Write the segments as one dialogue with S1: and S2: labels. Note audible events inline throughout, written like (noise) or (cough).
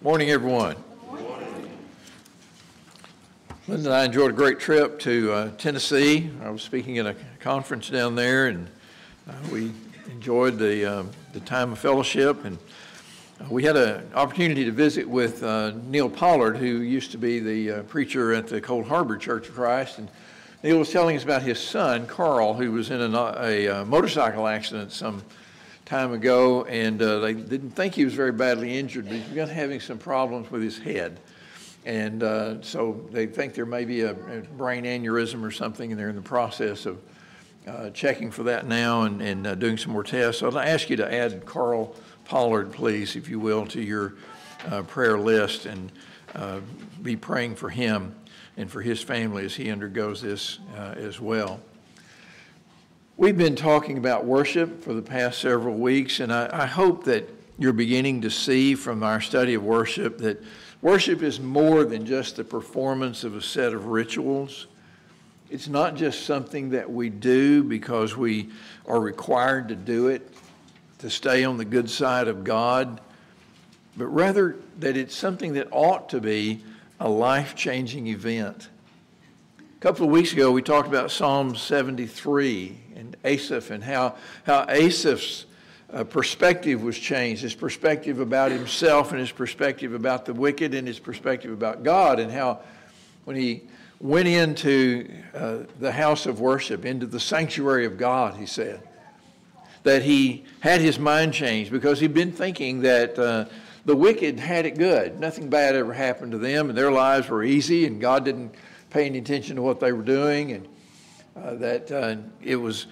S1: Morning, everyone. Linda and I enjoyed a great trip to uh, Tennessee. I was speaking at a conference down there, and uh, we enjoyed the, um, the time of fellowship. And uh, we had an opportunity to visit with uh, Neil Pollard, who used to be the uh, preacher at the Cold Harbor Church of Christ. And Neil was telling us about his son, Carl, who was in a, a, a motorcycle accident some time ago, and uh, they didn't think he was very badly injured, but he's begun having some problems with his head. And uh, so they think there may be a, a, brain aneurysm or something, and they're in the process of uh, checking for that now and, and uh, doing some more tests. So I'd ask you to add Carl Pollard, please, if you will, to your uh, prayer list and uh, be praying for him and for his family as he undergoes this as well. We've been talking about worship for the past several weeks, and I, I, hope that you're beginning to see from our study of worship that worship is more than just the performance of a set of rituals. It's not just something that we do because we are required to do it to stay on the good side of God, but rather that it's something that ought to be a life changing event. A couple of weeks ago, we talked about Psalm 73 and Asaph and how, how Asaph's uh, perspective was changed his perspective about himself and his perspective about the wicked and his perspective about God, and how when he went into uh, the house of worship, into the sanctuary of God, he said, that he had his mind changed because he'd been thinking that. Uh, the wicked had it good. Nothing bad ever happened to them, and their lives were easy, and God didn't pay any attention to what they were doing, and uh, that uh, it was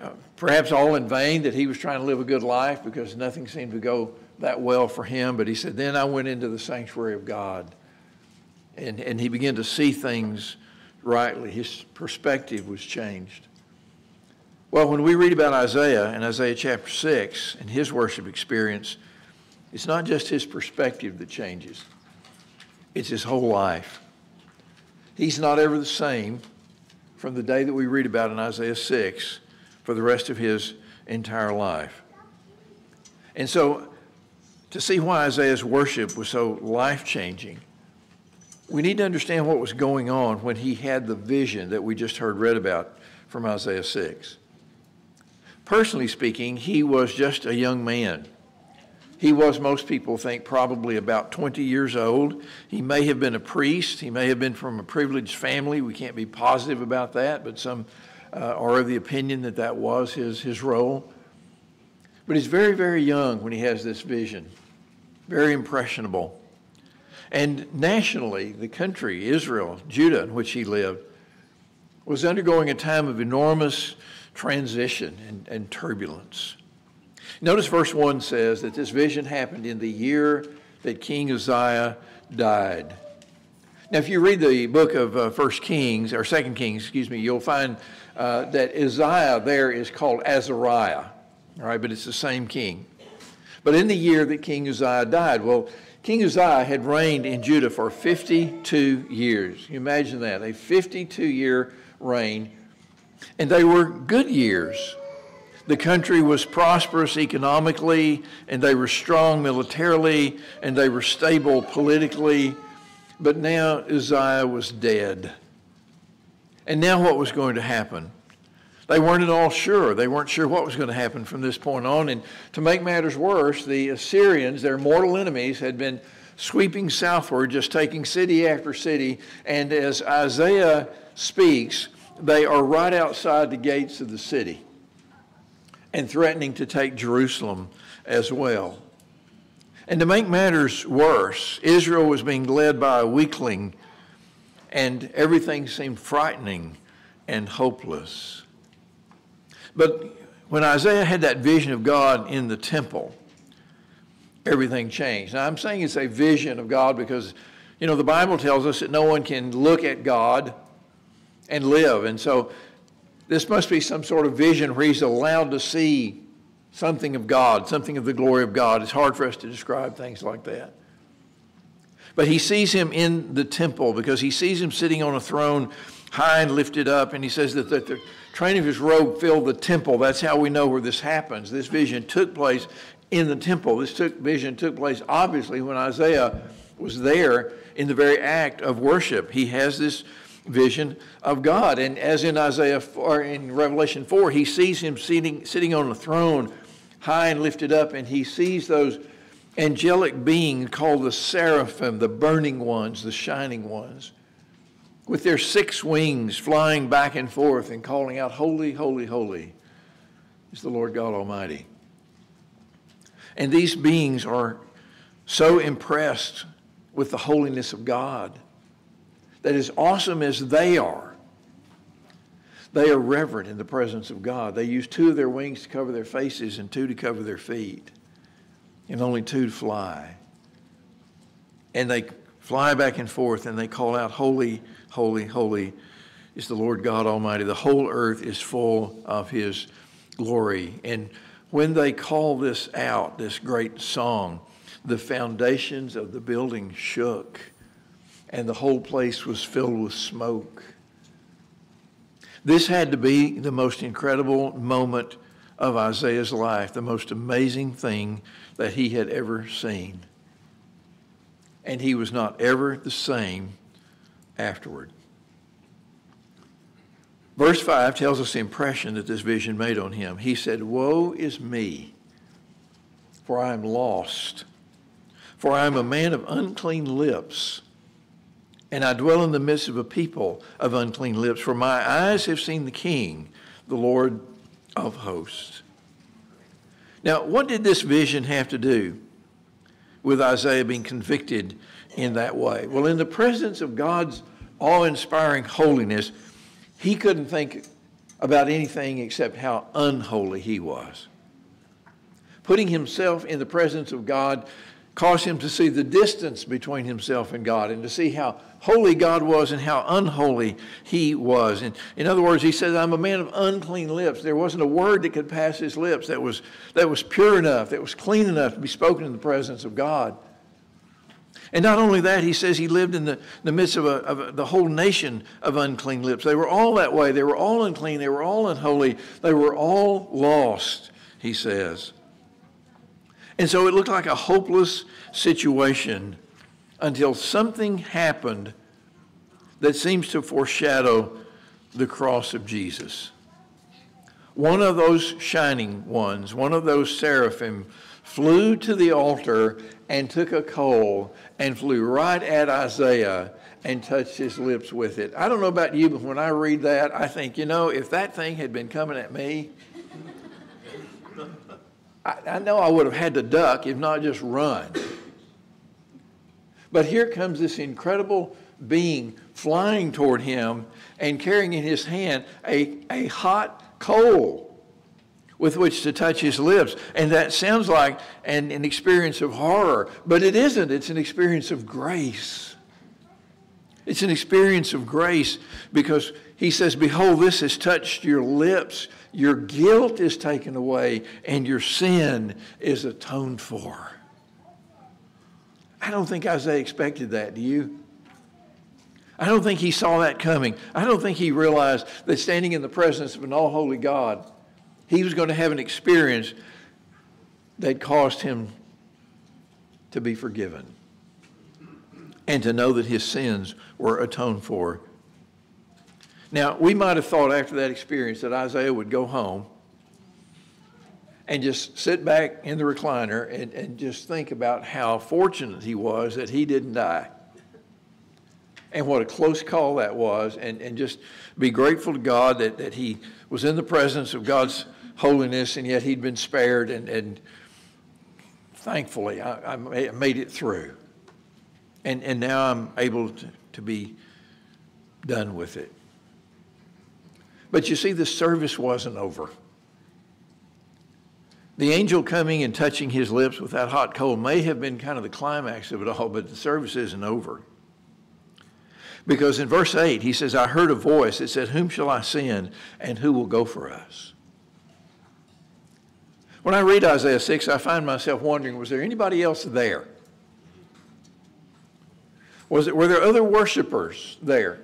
S1: uh, perhaps all in vain that he was trying to live a good life because nothing seemed to go that well for him. But he said, Then I went into the sanctuary of God, and, and he began to see things rightly. His perspective was changed. Well, when we read about Isaiah in Isaiah chapter 6 and his worship experience, it's not just his perspective that changes, it's his whole life. He's not ever the same from the day that we read about in Isaiah 6 for the rest of his entire life. And so, to see why Isaiah's worship was so life changing, we need to understand what was going on when he had the vision that we just heard read about from Isaiah 6. Personally speaking, he was just a young man. He was, most people think, probably about 20 years old. He may have been a priest. He may have been from a privileged family. We can't be positive about that, but some uh, are of the opinion that that was his, his role. But he's very, very young when he has this vision, very impressionable. And nationally, the country, Israel, Judah, in which he lived, was undergoing a time of enormous transition and, and turbulence. Notice verse 1 says that this vision happened in the year that King Uzziah died. Now, if you read the book of uh, First Kings, or Second Kings, excuse me, you'll find uh, that Uzziah there is called Azariah, all right, but it's the same king. But in the year that King Uzziah died, well, King Uzziah had reigned in Judah for 52 years. You imagine that, a 52 year reign. And they were good years. The country was prosperous economically, and they were strong militarily, and they were stable politically. But now Uzziah was dead. And now what was going to happen? They weren't at all sure. They weren't sure what was going to happen from this point on. And to make matters worse, the Assyrians, their mortal enemies, had been sweeping southward, just taking city after city. And as Isaiah speaks, they are right outside the gates of the city and threatening to take Jerusalem as well. And to make matters worse, Israel was being led by a weakling, and everything seemed frightening and hopeless. But when Isaiah had that vision of God in the temple, everything changed. Now, I'm saying it's a vision of God because, you know, the Bible tells us that no one can look at God and live. And so this must be some sort of vision where he's allowed to see something of God, something of the glory of God. It's hard for us to describe things like that. But he sees him in the temple because he sees him sitting on a throne high and lifted up, and he says that, the train of his robe filled the temple. That's how we know where this happens. This vision took place in the temple. This took, vision took place obviously when Isaiah was there in the very act of worship. He has this vision of God. And as in Isaiah or in Revelation 4, he sees him sitting, sitting on a throne high and lifted up, and he sees those angelic beings called the seraphim, the burning ones, the shining ones, with their six wings flying back and forth and calling out, Holy, holy, holy is the Lord God Almighty. And these beings are so impressed with the holiness of God that as awesome as they are, they are reverent in the presence of God. They use two of their wings to cover their faces and two to cover their feet, and only two to fly. And they fly back and forth and they call out, Holy, holy, holy is the Lord God Almighty. The whole earth is full of His glory. And when they call this out, this great song, the foundations of the building shook and the whole place was filled with smoke. This had to be the most incredible moment of Isaiah's life, the most amazing thing that he had ever seen. And he was not ever the same afterward. Verse 5 tells us the impression that this vision made on him. He said, Woe is me, for I am lost, for I am a man of unclean lips and I dwell in the midst of a people of unclean lips, for my eyes have seen the King, the Lord of hosts. Now, what did this vision have to do with Isaiah being convicted in that way? Well, in the presence of God's awe inspiring holiness, he couldn't think about anything except how unholy he was. Putting himself in the presence of God caused him to see the distance between himself and God and to see how holy God was and how unholy he was. And in other words, he says, I'm a man of unclean lips. There wasn't a word that could pass his lips that was, that was pure enough, that was clean enough to be spoken in the presence of God. And not only that, he says he lived in the, the midst of, a, of a, the whole nation of unclean lips. They were all that way. They were all unclean. They were all unholy. They were all lost, he says. And so it looked like a hopeless situation until something happened that seems to foreshadow the cross of Jesus. One of those shining ones, one of those seraphim, flew to the altar and took a coal and flew right at Isaiah and touched his lips with it. I don't know about you, but when I read that, I think, you know, if that thing had been coming at me, I, I know I would have had to duck, if not just run. But here comes this incredible being flying toward him and carrying in his hand a, a hot coal with which to touch his lips. And that sounds like an, an experience of horror, but it isn't. It's an experience of grace. It's an experience of grace because he says, Behold, this has touched your lips. Your guilt is taken away, and your sin is atoned for. I don't think Isaiah expected that, do you? I don't think he saw that coming. I don't think he realized that standing in the presence of an all holy God, he was going to have an experience that caused him to be forgiven and to know that his sins were atoned for. Now, we might have thought after that experience that Isaiah would go home and just sit back in the recliner and, and just think about how fortunate he was that he didn't die. And what a close call that was, and, and just be grateful to God that, that he was in the presence of God's holiness and yet he'd been spared, and, and thankfully I, I made it through. And, and now I'm able to, to be done with it. But you see, the service wasn't over. The angel coming and touching his lips with that hot coal may have been kind of the climax of it all, but the service isn't over. Because in verse 8, he says, I heard a voice that said, Whom shall I send, and who will go for us? When I read Isaiah 6, I find myself wondering, was there anybody else there? Was it, were there other worshipers there?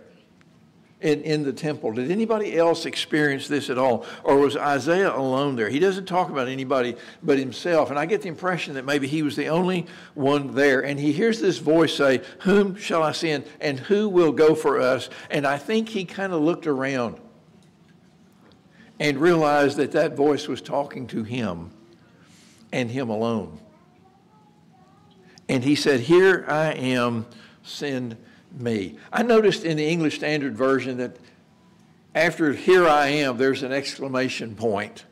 S1: In, in the temple. Did anybody else experience this at all? Or was Isaiah alone there? He doesn't talk about anybody but himself. And I get the impression that maybe he was the only one there. And he hears this voice say, Whom shall I send? And who will go for us? And I think he kind of looked around and realized that that voice was talking to him and him alone. And he said, Here I am, send me. I noticed in the English Standard Version that after here I am, there's an exclamation point.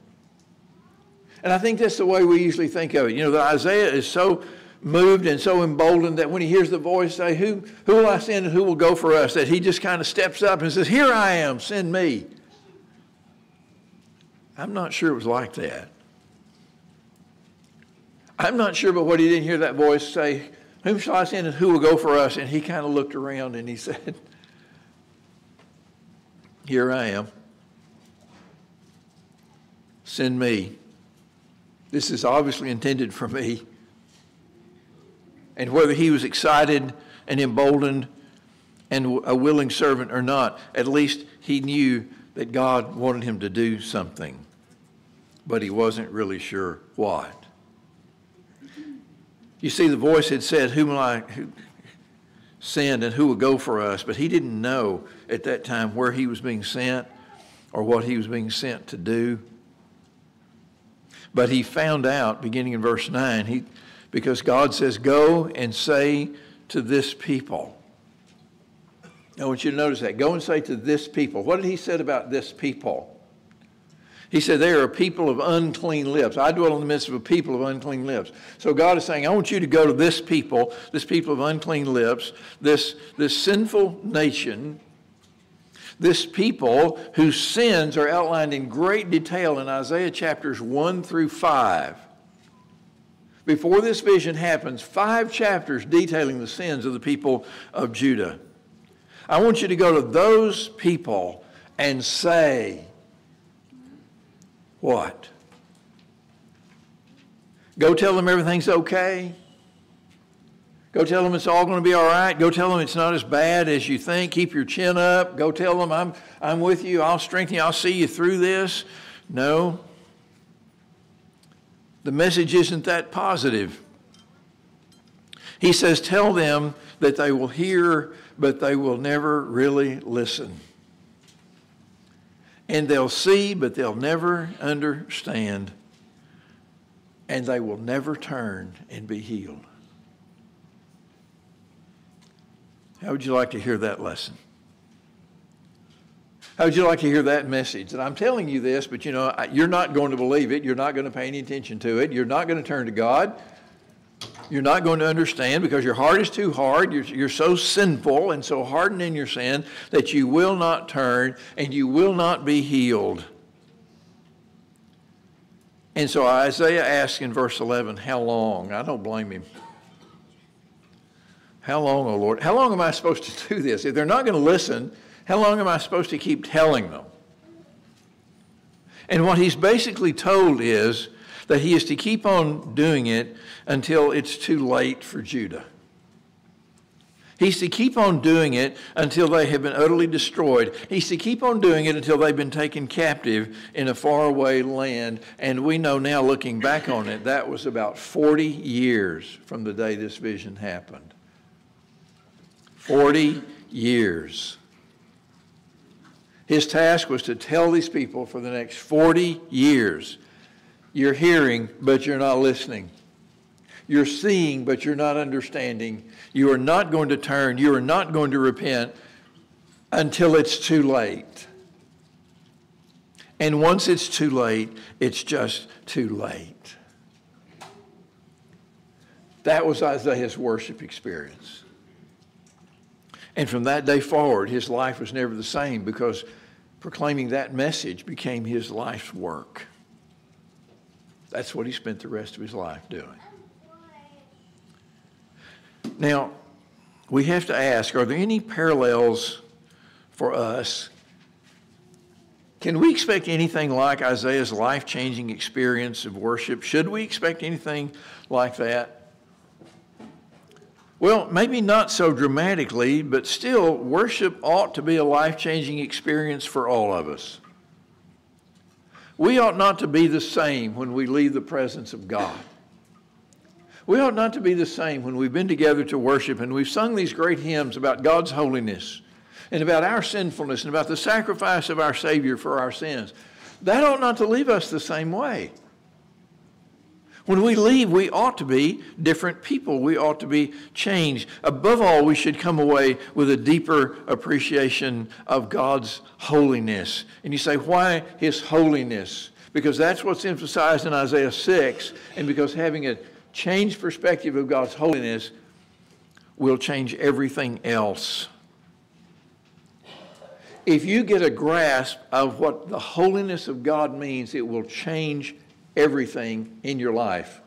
S1: And I think that's the way we usually think of it. You know, that Isaiah is so moved and so emboldened that when he hears the voice say, who, who will I send and who will go for us? That he just kind of steps up and says, Here I am, send me. I'm not sure it was like that. I'm not sure but what he didn't hear that voice say, whom shall I send and who will go for us? And he kind of looked around and he (laughs) said, Here I am. Send me. This is obviously intended for me. And whether he was excited and emboldened and a willing servant or not, at least he knew that God wanted him to do something, but he wasn't really sure what. You see, the voice had said, Whom will I send and who will go for us? But he didn't know at that time where he was being sent or what he was being sent to do. But he found out, beginning in verse 9, he, because God says, Go and say to this people. I want you to notice that. Go and say to this people. What did he say about this people? He said, They are a people of unclean lips. I dwell in the midst of a people of unclean lips. So God is saying, I want you to go to this people, this people of unclean lips, this, this sinful nation, this people whose sins are outlined in great detail in Isaiah chapters 1 through 5. Before this vision happens, five chapters detailing the sins of the people of Judah. I want you to go to those people and say, what? Go tell them everything's okay. Go tell them it's all going to be all right. Go tell them it's not as bad as you think. Keep your chin up. Go tell them I'm, I'm with you. I'll strengthen you. I'll see you through this. No. The message isn't that positive. He says, Tell them that they will hear, but they will never really listen and they'll see, but they'll never understand, and they will never turn and be healed. How would you like to hear that lesson? How would you like to hear that message? And I'm telling you this, but you know, you're not going to believe it. You're not going to pay any attention to it. You're not going to turn to God. You're not going to understand because your heart is too hard. You're, you're so sinful and so hardened in your sin that you will not turn and you will not be healed. And so Isaiah asks in verse 11, How long? I don't blame him. How long, O oh Lord? How long am I supposed to do this? If they're not going to listen, how long am I supposed to keep telling them? And what he's basically told is that he is to keep on doing it until it's too late for Judah. He's to keep on doing it until they have been utterly destroyed. He's to keep on doing it until they've been taken captive in a faraway land. And we know now, looking back on it, that was about 40 years from the day this vision happened. 40 years. His task was to tell these people for the next 40 years you're hearing, but you're not listening. You're seeing, but you're not understanding. You are not going to turn. You are not going to repent until it's too late. And once it's too late, it's just too late. That was Isaiah's worship experience. And from that day forward, his life was never the same because proclaiming that message became his life's work. That's what he spent the rest of his life doing. Now, we have to ask are there any parallels for us? Can we expect anything like Isaiah's life changing experience of worship? Should we expect anything like that? Well, maybe not so dramatically, but still, worship ought to be a life changing experience for all of us. We ought not to be the same when we leave the presence of God. We ought not to be the same when we've been together to worship and we've sung these great hymns about God's holiness and about our sinfulness and about the sacrifice of our Savior for our sins. That ought not to leave us the same way. When we leave, we ought to be different people. We ought to be changed. Above all, we should come away with a deeper appreciation of God's holiness. And you say, why His holiness? Because that's what's emphasized in Isaiah 6, and because having a changed perspective of God's holiness will change everything else. If you get a grasp of what the holiness of God means, it will change everything in your life.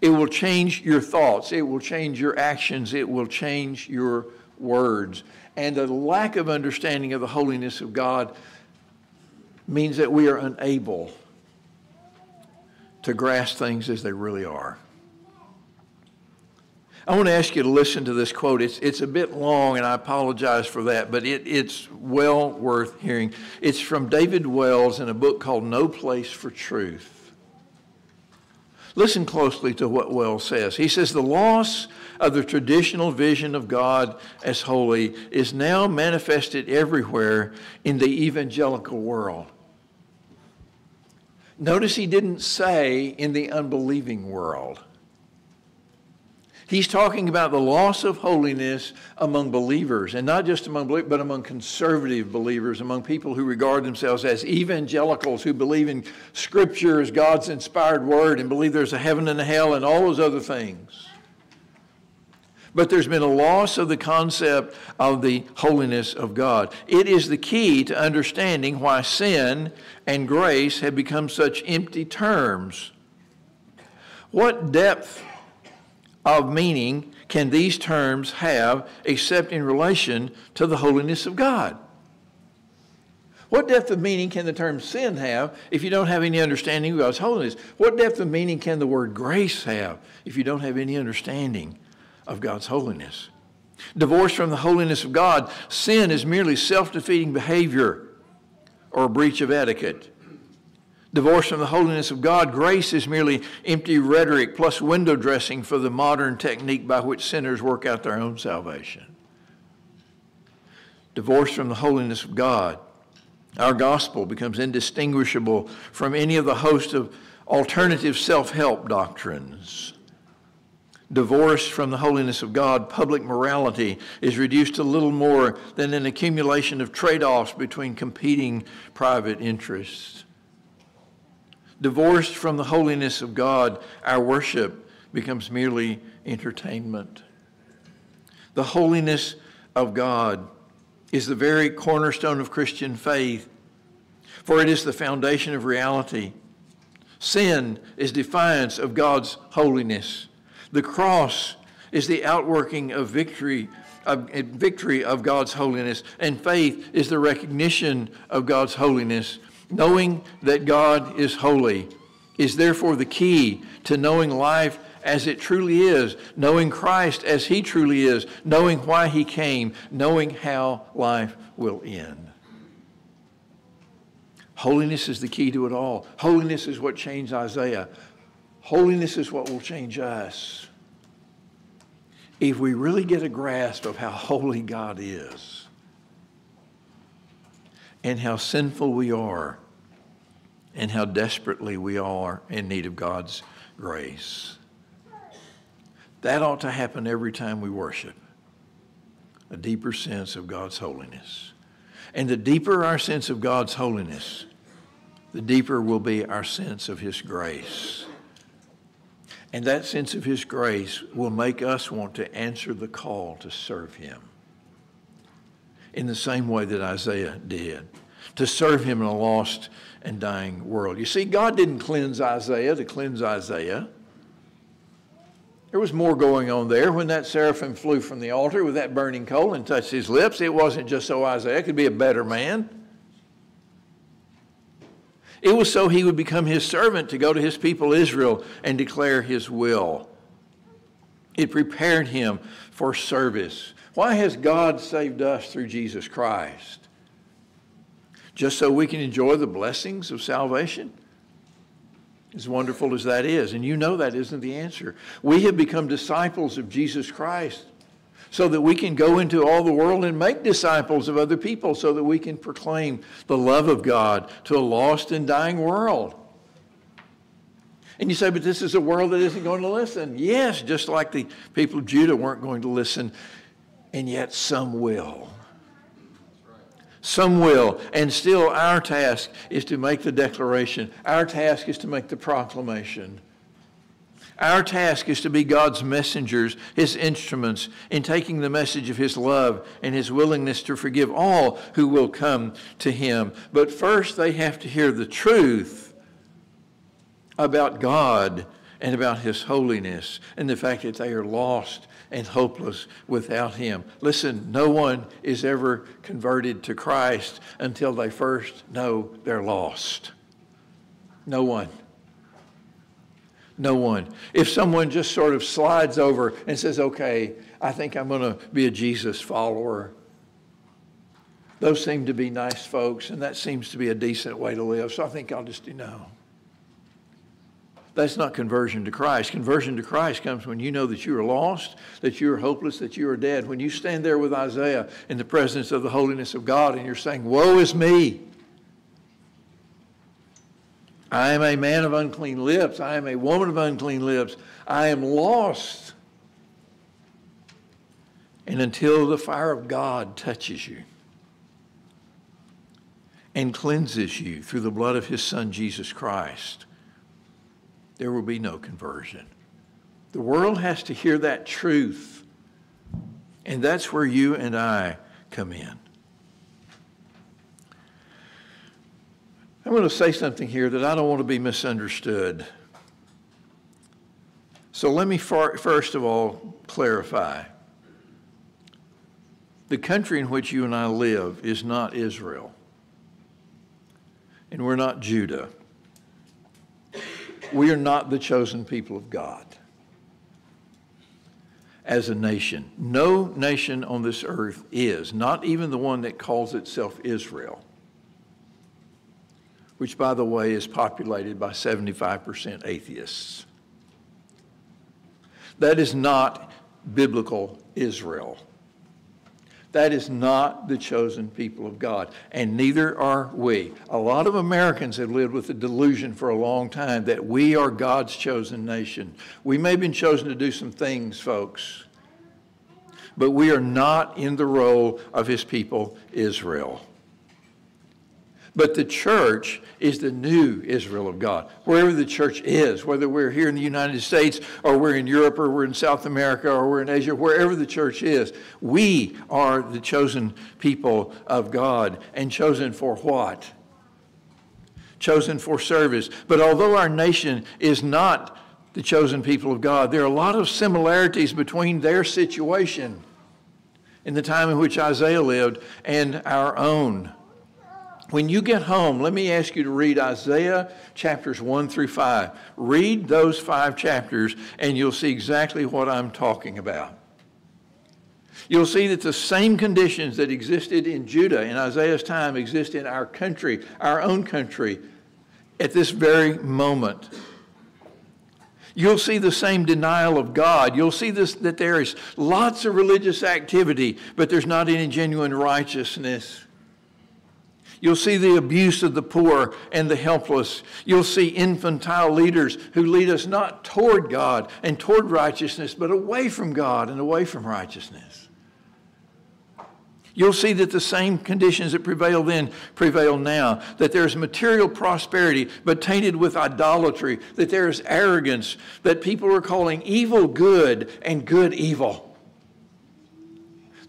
S1: It will change your thoughts, it will change your actions, it will change your words. And the lack of understanding of the holiness of God means that we are unable to grasp things as they really are. I want to ask you to listen to this quote. It's, it's a bit long, and I apologize for that, but it, it's well worth hearing. It's from David Wells in a book called No Place for Truth. Listen closely to what Wells says. He says, The loss of the traditional vision of God as holy is now manifested everywhere in the evangelical world. Notice he didn't say in the unbelieving world. He's talking about the loss of holiness among believers, and not just among believers, but among conservative believers, among people who regard themselves as evangelicals, who believe in Scripture as God's inspired word and believe there's a heaven and a hell and all those other things. But there's been a loss of the concept of the holiness of God. It is the key to understanding why sin and grace have become such empty terms. What depth of meaning can these terms have except in relation to the holiness of God? What depth of meaning can the term sin have if you don't have any understanding of God's holiness? What depth of meaning can the word grace have if you don't have any understanding of God's holiness? Divorced from the holiness of God, sin is merely self defeating behavior or a breach of etiquette. Divorced from the holiness of God, grace is merely empty rhetoric plus window dressing for the modern technique by which sinners work out their own salvation. Divorced from the holiness of God, our gospel becomes indistinguishable from any of the host of alternative self help doctrines. Divorced from the holiness of God, public morality is reduced to little more than an accumulation of trade offs between competing private interests divorced from the holiness of God, our worship becomes merely entertainment. The holiness of God is the very cornerstone of Christian faith, for it is the foundation of reality. Sin is defiance of God's holiness. The cross is the outworking of victory of victory of God's holiness, and faith is the recognition of God's holiness Knowing that God is holy is therefore the key to knowing life as it truly is, knowing Christ as he truly is, knowing why he came, knowing how life will end. Holiness is the key to it all. Holiness is what changed Isaiah. Holiness is what will change us. If we really get a grasp of how holy God is and how sinful we are, and how desperately we are in need of God's grace. That ought to happen every time we worship. A deeper sense of God's holiness. And the deeper our sense of God's holiness, the deeper will be our sense of His grace. And that sense of His grace will make us want to answer the call to serve Him in the same way that Isaiah did, to serve Him in a lost and dying world. You see, God didn't cleanse Isaiah to cleanse Isaiah. There was more going on there. When that seraphim flew from the altar with that burning coal and touched his lips, it wasn't just so Isaiah could be a better man. It was so he would become his servant to go to his people Israel and declare his will. It prepared him for service. Why has God saved us through Jesus Christ? Just so we can enjoy the blessings of salvation? As wonderful as that is, and you know that isn't the answer. We have become disciples of Jesus Christ so that we can go into all the world and make disciples of other people, so that we can proclaim the love of God to a lost and dying world. And you say, but this is a world that isn't going to listen. Yes, just like the people of Judah weren't going to listen, and yet some will. Some will. And still, our task is to make the declaration, our task is to make the proclamation. Our task is to be God's messengers, His instruments, in taking the message of His love and His willingness to forgive all who will come to Him. But first, they have to hear the truth about God and about His holiness and the fact that they are lost and hopeless without Him. Listen, no one is ever converted to Christ until they first know they're lost. No one. No one. If someone just sort of slides over and says, okay, I think I'm going to be a Jesus follower, those seem to be nice folks, and that seems to be a decent way to live. So I think I'll just do no. That's not conversion to Christ. Conversion to Christ comes when you know that you are lost, that you are hopeless, that you are dead. When you stand there with Isaiah in the presence of the holiness of God and you're saying, Woe is me! I am a man of unclean lips. I am a woman of unclean lips. I am lost. And until the fire of God touches you and cleanses you through the blood of his son, Jesus Christ, there will be no conversion. The world has to hear that truth. And that's where you and I come in. I'm going to say something here that I don't want to be misunderstood. So let me first of all clarify. The country in which you and I live is not Israel, and we're not Judah. We are not the chosen people of God as a nation. No nation on this earth is, not even the one that calls itself Israel which, by the way, is populated by 75% atheists. That is not biblical Israel. That is not the chosen people of God, and neither are we. A lot of Americans have lived with the delusion for a long time that we are God's chosen nation. We may have been chosen to do some things, folks, but we are not in the role of his people, Israel. But the church is the new Israel of God. Wherever the church is, whether we're here in the United States or we're in Europe or we're in South America or we're in Asia, wherever the church is, we are the chosen people of God. And chosen for what? Chosen for service. But although our nation is not the chosen people of God, there are a lot of similarities between their situation in the time in which Isaiah lived and our own. When you get home, let me ask you to read Isaiah chapters 1 through 5. Read those five chapters, and you'll see exactly what I'm talking about. You'll see that the same conditions that existed in Judah in Isaiah's time exist in our country, our own country, at this very moment. You'll see the same denial of God. You'll see this, that there is lots of religious activity, but there's not any genuine righteousness. You'll see the abuse of the poor and the helpless. You'll see infantile leaders who lead us not toward God and toward righteousness, but away from God and away from righteousness. You'll see that the same conditions that prevail then prevail now. That there is material prosperity, but tainted with idolatry. That there is arrogance. That people are calling evil good and good evil.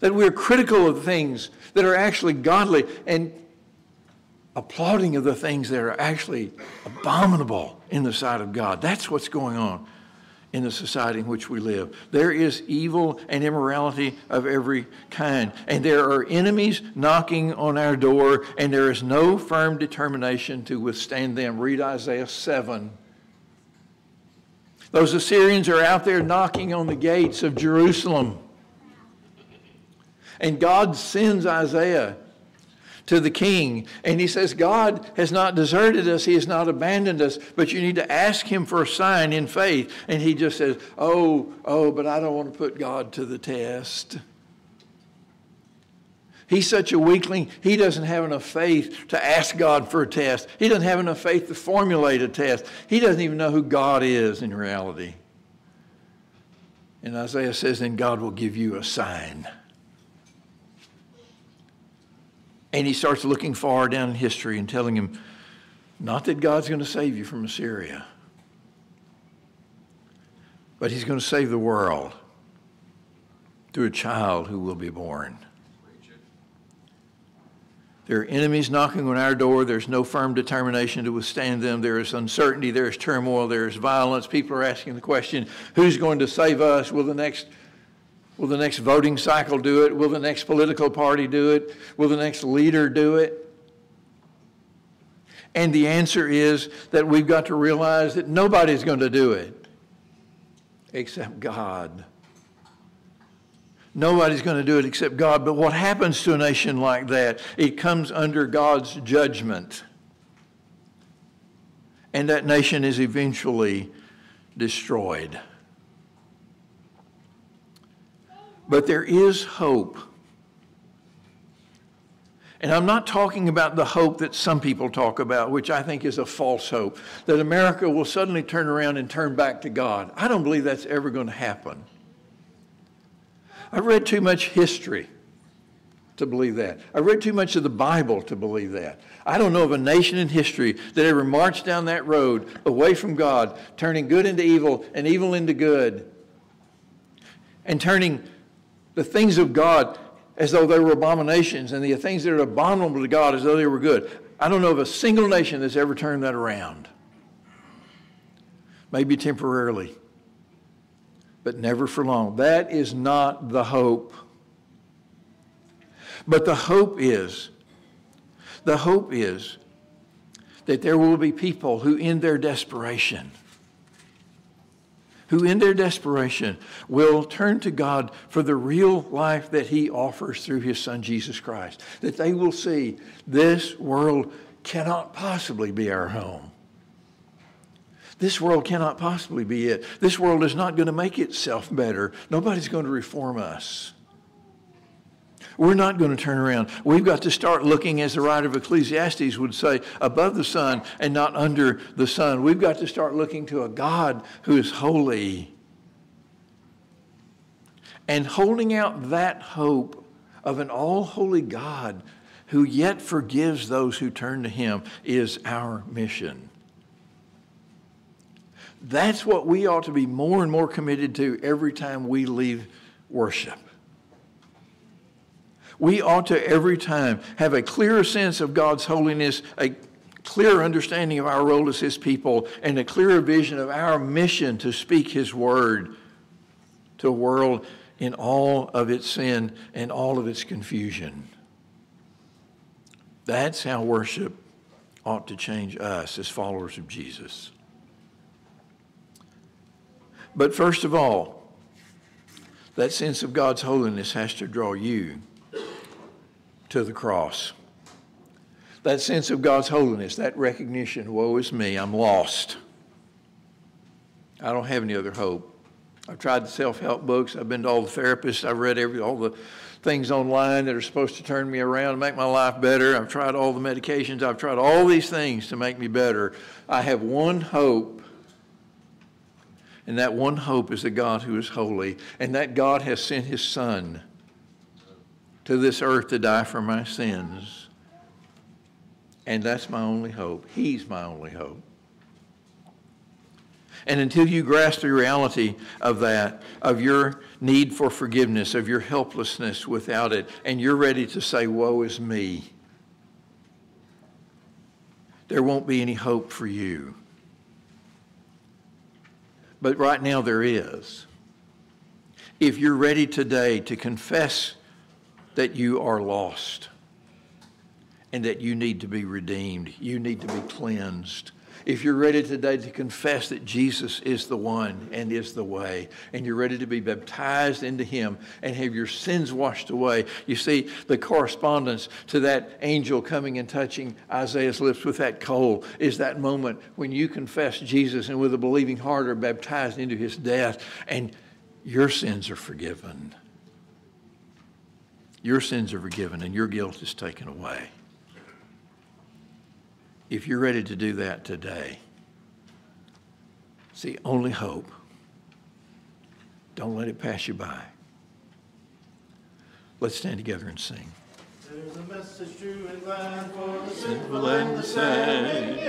S1: That we're critical of things that are actually godly and applauding of the things that are actually abominable in the sight of God. That's what's going on in the society in which we live. There is evil and immorality of every kind. And there are enemies knocking on our door, and there is no firm determination to withstand them. Read Isaiah 7. Those Assyrians are out there knocking on the gates of Jerusalem. And God sends Isaiah to the king. And he says, God has not deserted us, He has not abandoned us, but you need to ask Him for a sign in faith. And he just says, Oh, oh, but I don't want to put God to the test. He's such a weakling, he doesn't have enough faith to ask God for a test. He doesn't have enough faith to formulate a test. He doesn't even know who God is in reality. And Isaiah says, Then God will give you a sign. And he starts looking far down in history and telling him, not that God's going to save you from Assyria, but he's going to save the world through a child who will be born. There are enemies knocking on our door. There's no firm determination to withstand them. There is uncertainty. There is turmoil. There is violence. People are asking the question who's going to save us? Will the next Will the next voting cycle do it? Will the next political party do it? Will the next leader do it? And the answer is that we've got to realize that nobody's going to do it except God. Nobody's going to do it except God. But what happens to a nation like that? It comes under God's judgment. And that nation is eventually destroyed. But there is hope. And I'm not talking about the hope that some people talk about, which I think is a false hope, that America will suddenly turn around and turn back to God. I don't believe that's ever going to happen. I've read too much history to believe that. I've read too much of the Bible to believe that. I don't know of a nation in history that ever marched down that road away from God, turning good into evil and evil into good, and turning the things of God as though they were abominations and the things that are abominable to God as though they were good. I don't know of a single nation that's ever turned that around. Maybe temporarily, but never for long. That is not the hope. But the hope is, the hope is that there will be people who, in their desperation, who in their desperation will turn to God for the real life that He offers through His Son Jesus Christ. That they will see this world cannot possibly be our home. This world cannot possibly be it. This world is not going to make itself better. Nobody's going to reform us. We're not going to turn around. We've got to start looking, as the writer of Ecclesiastes would say, above the sun and not under the sun. We've got to start looking to a God who is holy. And holding out that hope of an all holy God who yet forgives those who turn to him is our mission. That's what we ought to be more and more committed to every time we leave worship. We ought to every time have a clearer sense of God's holiness, a clearer understanding of our role as His people, and a clearer vision of our mission to speak His word to a world in all of its sin and all of its confusion. That's how worship ought to change us as followers of Jesus. But first of all, that sense of God's holiness has to draw you to the cross. That sense of God's holiness, that recognition, woe is me, I'm lost. I don't have any other hope. I've tried the self-help books. I've been to all the therapists. I've read every all the things online that are supposed to turn me around and make my life better. I've tried all the medications. I've tried all these things to make me better. I have one hope. And that one hope is the God who is holy. And that God has sent his son to this earth to die for my sins. And that's my only hope. He's my only hope. And until you grasp the reality of that, of your need for forgiveness, of your helplessness without it, and you're ready to say, Woe is me, there won't be any hope for you. But right now there is. If you're ready today to confess that you are lost and that you need to be redeemed. You need to be cleansed. if you're ready today to confess that Jesus is the one and is the way, and you're ready to be baptized into Him and have your sins washed away, you see the correspondence to that angel coming and touching Isaiah's lips with that coal is that moment when you confess Jesus and with a believing heart are baptized into His death, and your sins are forgiven. Your sins are forgiven, and your guilt is taken away if you're ready to do that today, it's the only hope. Don't let it pass you by. Let's stand together and sing.
S2: There's a message England for the
S1: Sinful and the sad.